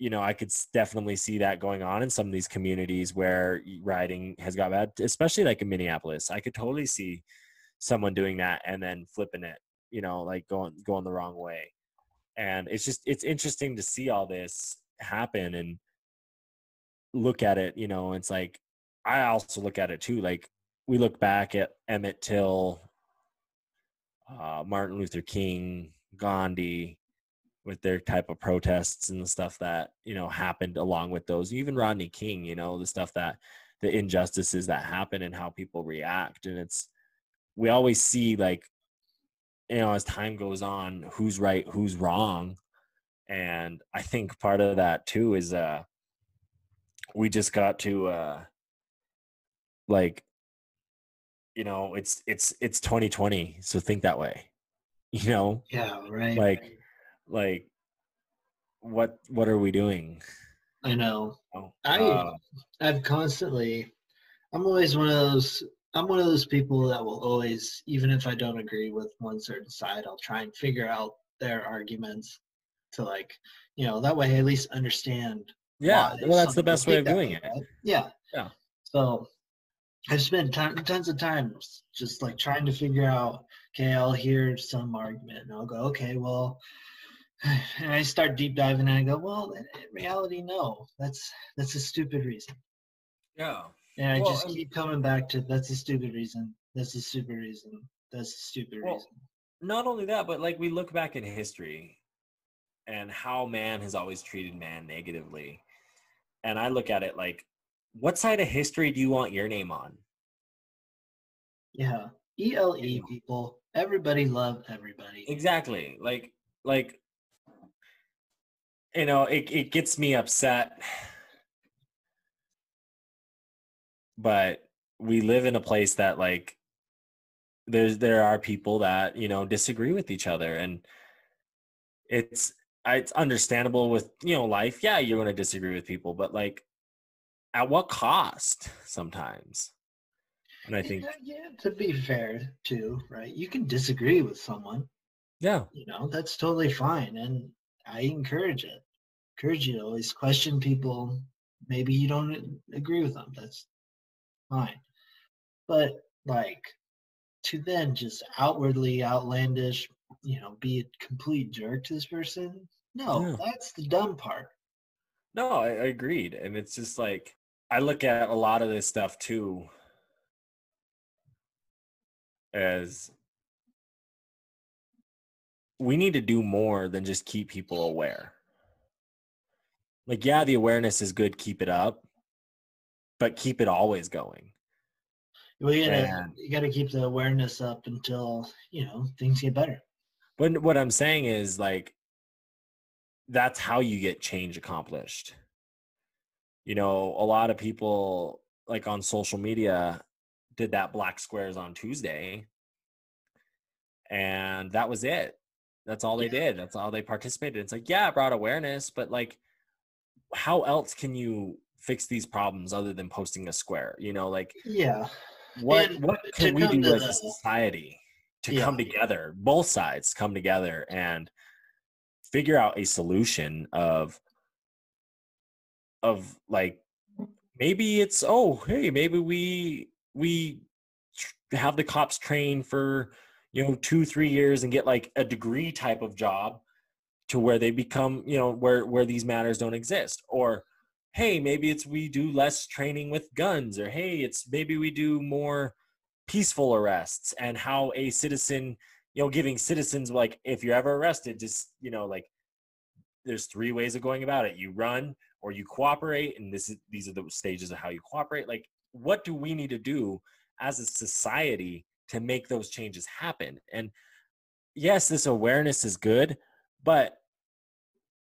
you know i could definitely see that going on in some of these communities where riding has got bad especially like in minneapolis. I could totally see someone doing that and then flipping it you know like going going the wrong way. And it's just it's interesting to see all this happen and look at it you know it's like i also look at it too like we look back at emmett till uh, martin luther king gandhi with their type of protests and the stuff that you know happened along with those even rodney king you know the stuff that the injustices that happen and how people react. And it's we always see like you know as time goes on who's right who's wrong. And i think part of that too is uh we just got to uh like you know it's it's it's 2020 so think that way you know? Yeah, right. Like- like what what are we doing I know. Oh, I- uh, I've constantly I'm always one of those I'm one of those people that will always, even if I don't agree with one certain side, I'll try and figure out their arguments to like, you know, that way I at least understand. yeah well that's the best way of doing way, it right? Yeah. Yeah. So I've spent ton, tons of times just like trying to figure out. Okay, I'll hear some argument and I'll go, okay, well, and I start deep diving and I go, well, in reality, no, that's that's a stupid reason. yeah And I Well, just and- keep coming back to that's a stupid reason. That's a stupid reason. That's a stupid Well, reason. not only that, but like we look back in history and how man has always treated man negatively. And I look at it like, what side of history do you want your name on? Yeah. ELE people. Everybody love everybody. Exactly. Like, like, you know, it, it gets me upset. But we live in a place that like there's there are people that, you know, disagree with each other and it's it's understandable with, you know, life. Yeah, you're going to disagree with people, but like at what cost sometimes? And I think yeah, yeah, to be fair too, right? You can disagree with someone. yeah, You know, that's totally fine. And I encourage it. Encourage you to always question people. Maybe you don't agree with them. That's fine. But like to then just outwardly outlandish, you know, be a complete jerk to this person. No, Yeah. that's the dumb part. No, I, I agreed. And it's just like I look at a lot of this stuff too as we need to do more than just keep people aware. Like, yeah, the awareness is good, keep it up, but keep it always going. Well, you gotta And- you gotta keep the awareness up until you know things get better. but what I'm saying is like that's how you get change accomplished. You know, a lot of people like on social media did that black squares on Tuesday and that was it. That's all they Yeah. did. That's all they participated. It's like, yeah, it brought awareness, but like how else can you fix these problems other than posting a square? You know, like Yeah. what And what can we do as a society to Yeah. come together both sides come together and figure out a solution of of like maybe it's oh hey maybe we we have the cops train for you know two three years and get like a degree type of job to where they become you know where where these matters don't exist. Or hey maybe it's we do less training with guns or hey it's maybe we do more peaceful arrests and how a citizen you know giving citizens like if you're ever arrested just you know like there's three ways of going about it. You run or you cooperate and this is these are the stages of how you cooperate. Like what do we need to do as a society to make those changes happen. And yes this awareness is good but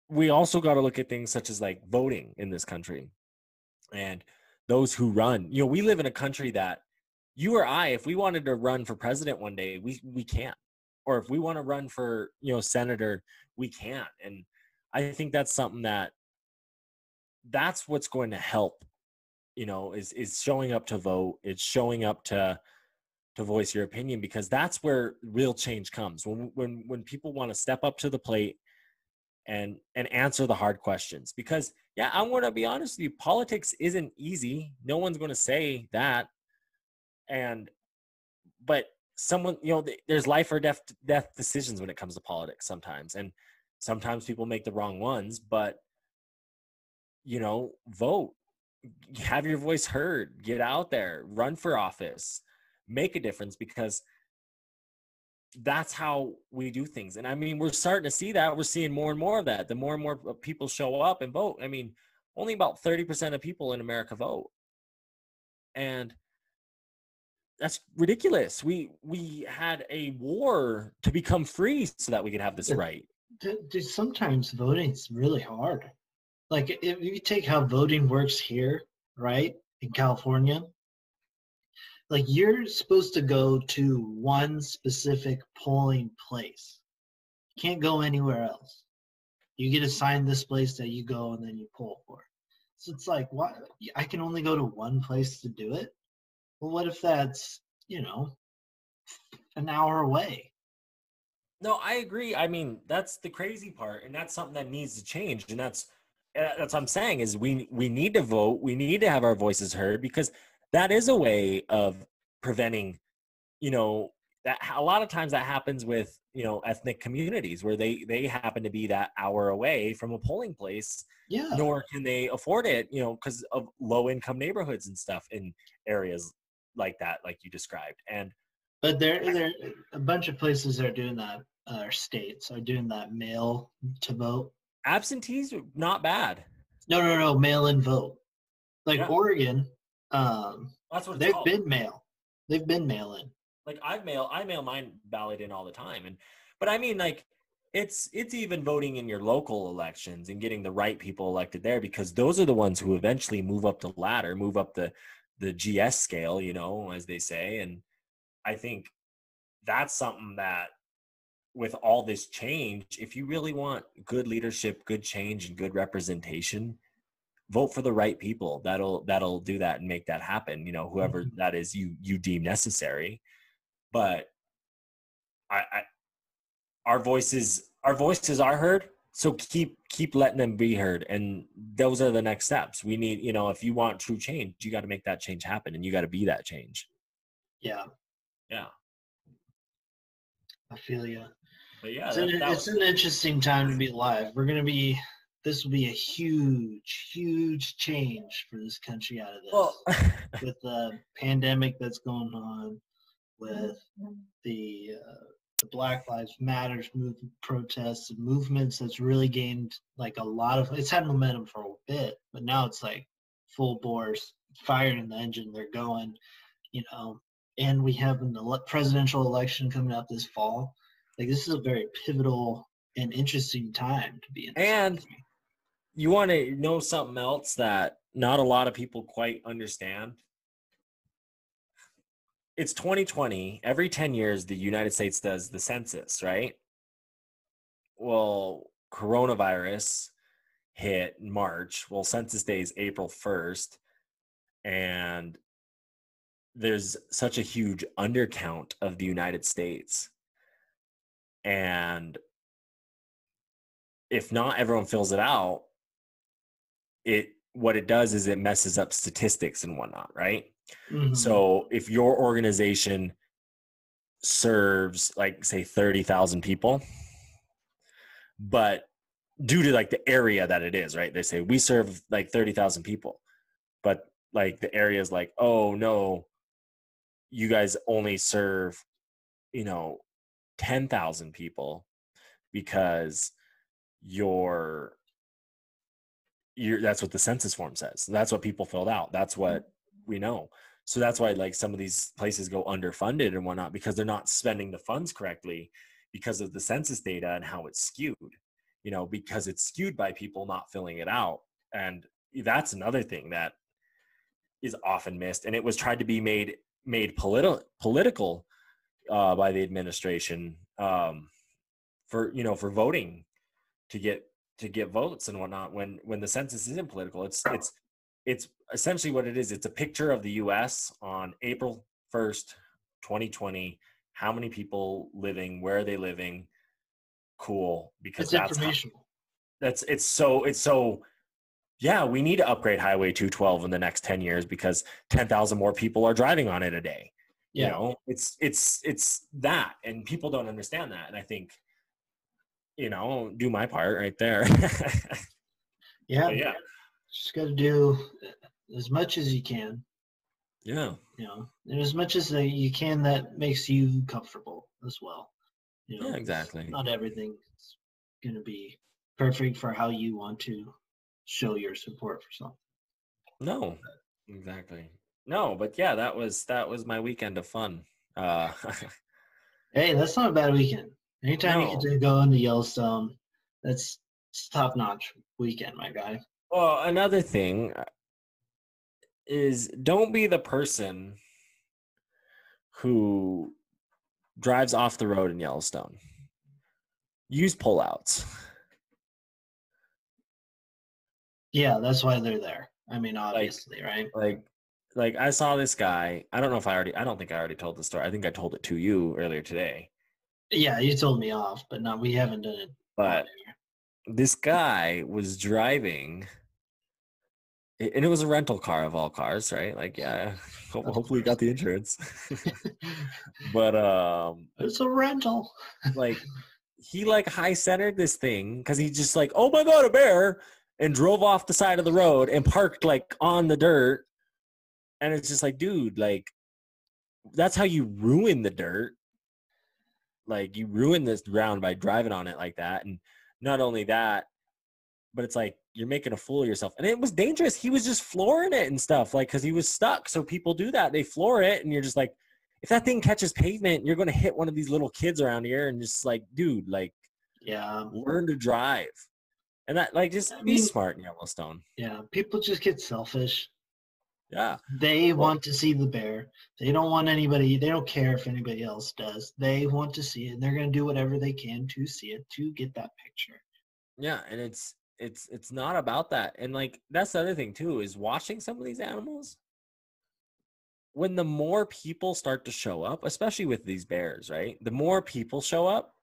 we also got to look at things such as like voting in this country and those who run. You know we live in a country that you or i if we wanted to run for president one day we we can't. Or if we want to run for you know senator we can't. And i think that's something that that's what's going to help you know is is showing up to vote. It's showing up to to voice your opinion because that's where real change comes. When when when people want to step up to the plate and and answer the hard questions because yeah i'm going to be honest with you politics isn't easy. No one's going to say that. And but someone you know there's life or death death decisions when it comes to politics sometimes. And sometimes people make the wrong ones but you know vote. Have your voice heard. Get out there. Run for office make a difference because that's how we do things. And i mean we're starting to see that. We're seeing more and more of that. The more and more uh, people show up and vote. I mean only about 30% of people in america vote. And that's ridiculous. We we had a war to become free so that we could have this right. sometimes voting's really hard. Like if you take how voting works here, right in California, like you're supposed to go to one specific polling place. You can't go anywhere else. You get assigned this place that you go and then you poll for. So it's like, what? I can only go to one place to do it. Well, what if that's you know an hour away? No, I agree. I mean, that's the crazy part, and that's something that needs to change. And that's uh, that's what I'm saying is we we need to vote. We need to have our voices heard because that is a way of preventing. You know, that a lot of times that happens with you know ethnic communities where they they happen to be that hour away from a polling place, Yeah. nor can they afford it. You know, because of low income neighborhoods and stuff in areas like that, like you described. And But there, there, a bunch of places are doing that. Uh, or states are doing that mail to vote. absentees, not bad. No, no, no, mail in vote. Like Yeah. Oregon, um, That's what they've called. been mail. They've been mailing. like I mail I mail mine ballot in all the time and but I mean like it's it's even voting in your local elections and getting the right people elected there because those are the ones who eventually move up the ladder move up the the GS scale you know as they say and I think that's something that with all this change if you really want good leadership good change and good representation vote for the right people that'll that'll do that and make that happen you know whoever Mhm. that is you you deem necessary but I, I our voices our voices are heard so keep keep letting them be heard and those are the next steps we need you know if you want true change you got to make that change happen and you got to be that change Yeah, yeah I feel you. but yeah It's, that, an, that it's an interesting time to be alive. We're gonna be. This will be a huge, huge change for this country out of this. well with the pandemic that's going on, with the uh, the Black Lives Matters movement protests and movements that's really gained like a lot of it's had momentum for a bit, but now it's like full bores, firing the engine, they're going, you know. And we have an ele- presidential election coming up this fall. like this is a very pivotal and interesting time to be in. And- country. You want to know something else that not a lot of people quite understand? It's 2020. Every 10 years, the United States does the census, right? Well, coronavirus hit March. Well, census day is April 1st. And there's such a huge undercount of the United States. And if not everyone fills it out, it what it does is it messes up statistics and whatnot, right? Mhm. So if your organization serves like say 30,000 people, but due to like the area that it is, right? They say we serve like 30,000 people. But like the area is like, "Oh no, you guys only serve, you know, 10,000 people because your you're that's what the census form says. That's what people filled out. That's what we know. So that's why like some of these places go underfunded and whatnot because they're not spending the funds correctly because of the census data and how it's skewed. You know, because it's skewed by people not filling it out. And that's another thing that is often missed. And it was tried to be made made political political uh, by the administration um, for you know for voting to get to get votes and whatnot when when the census isn't political. It's oh. it's it's essentially what it is. It's a picture of the us on april 1st 2020 how many people living where are they living? Cool because it's that's how, that's it's so it's so yeah we need to upgrade highway 212 in the next 10 years because 10,000 more people are driving on it a day you Yeah. know? It's it's it's that and people don't understand that and i think you know do my part right there Yeah. But yeah Just got to do as much as you can. yeah You know, and as much as you can that makes you comfortable as well. You know, Yeah, exactly. Not everything's going to be perfect for how you want to show your support for something. no exactly no but yeah that was that was my weekend of fun uh Hey, that's not a bad weekend. Anytime you No. get to go into Yellowstone, that's top notch weekend, my guy. well another thing uh, is don't be the person who drives off the road in yellowstone use pullouts Yeah, that's why they're there. I mean, obviously, right? like like i saw this guy i don't know if i already i don't think i already told the story i think i told it to you earlier today Yeah, you told me off, but no, we haven't done it. but this guy was driving and it was a rental car of all cars right? Like yeah hopefully you got the insurance. But um it's a rental. like he like high centered this thing because he just like oh my god a bear! and drove off the side of the road and parked like on the dirt. And it's just like dude like that's how you ruin the dirt like you ruin this ground by driving on it like that and not only that but it's like you're making a fool of yourself and it was dangerous he was just flooring it and stuff like because he was stuck so people do that they floor it and you're just like if that thing catches pavement you're going to hit one of these little kids around here and just like dude like Yeah, learn to drive and that like just I be mean- smart in yellowstone yeah. People just get selfish. Yeah They Well- want to see the bear. They don't want anybody. They don't care if anybody else does. They want to see it. And they're going to do whatever they can to see it to get that picture. yeah and it's it's it's not about that and like that's the other thing too is watching some of these animals when the more people start to show up especially with these bears right the more people show up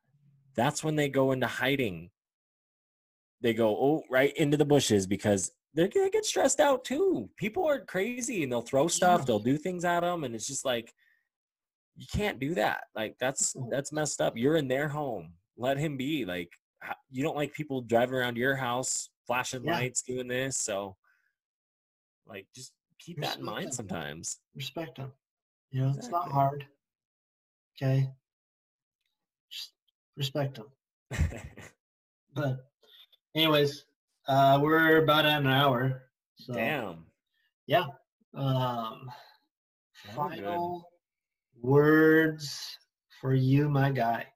that's when they go into hiding they go oh right into the bushes because they're gonna get stressed out too people are crazy and they'll throw stuff they'll do things at them and it's just like you can't do that like that's that's messed up you're in their home let him be like you don't like people driving around your house flashing Yeah. lights doing this so like just keep that in mind them. sometimes Respect them. You know, it's not hard. Okay. Just respect them. But, anyways, uh, we're about at an hour. So, damn yeah. Um, we're good. final words for you, my guy.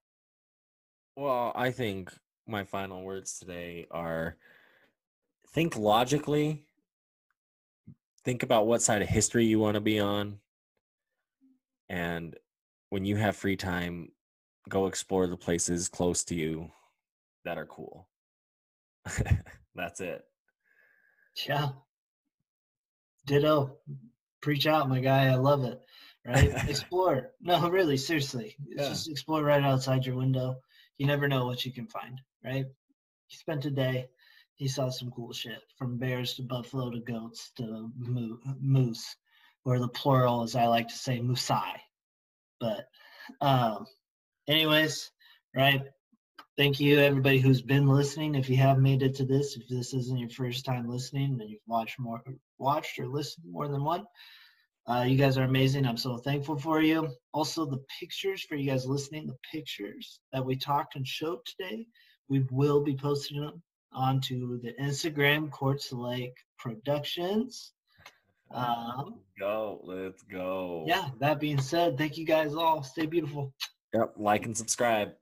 Well, I think my final words today are think logically, think about what side of history you want to be on, and when you have free time, go explore the places close to you that are cool. That's it. Yeah. Ditto. Preach out, my guy. I love it. Right? explore. No, really, seriously. Yeah. Just explore right outside your window. You never know what you can find, right? He spent a day. He saw some cool shit from bears to buffalo to goats to moose, or the plural, as I like to say, moosai. But, um, anyways, right? Thank you, everybody who's been listening. If you have made it to this, if this isn't your first time listening, and you've watched more, watched or listened more than one, uh, you guys are amazing. I'm so thankful for you. Also, the pictures for you guys listening, the pictures that we talked and showed today, we will be posting them onto the Instagram Quartz Lake Productions. Um, Go. Let's go. yeah, that being said, thank you guys all. Stay beautiful. Yep. Like and subscribe.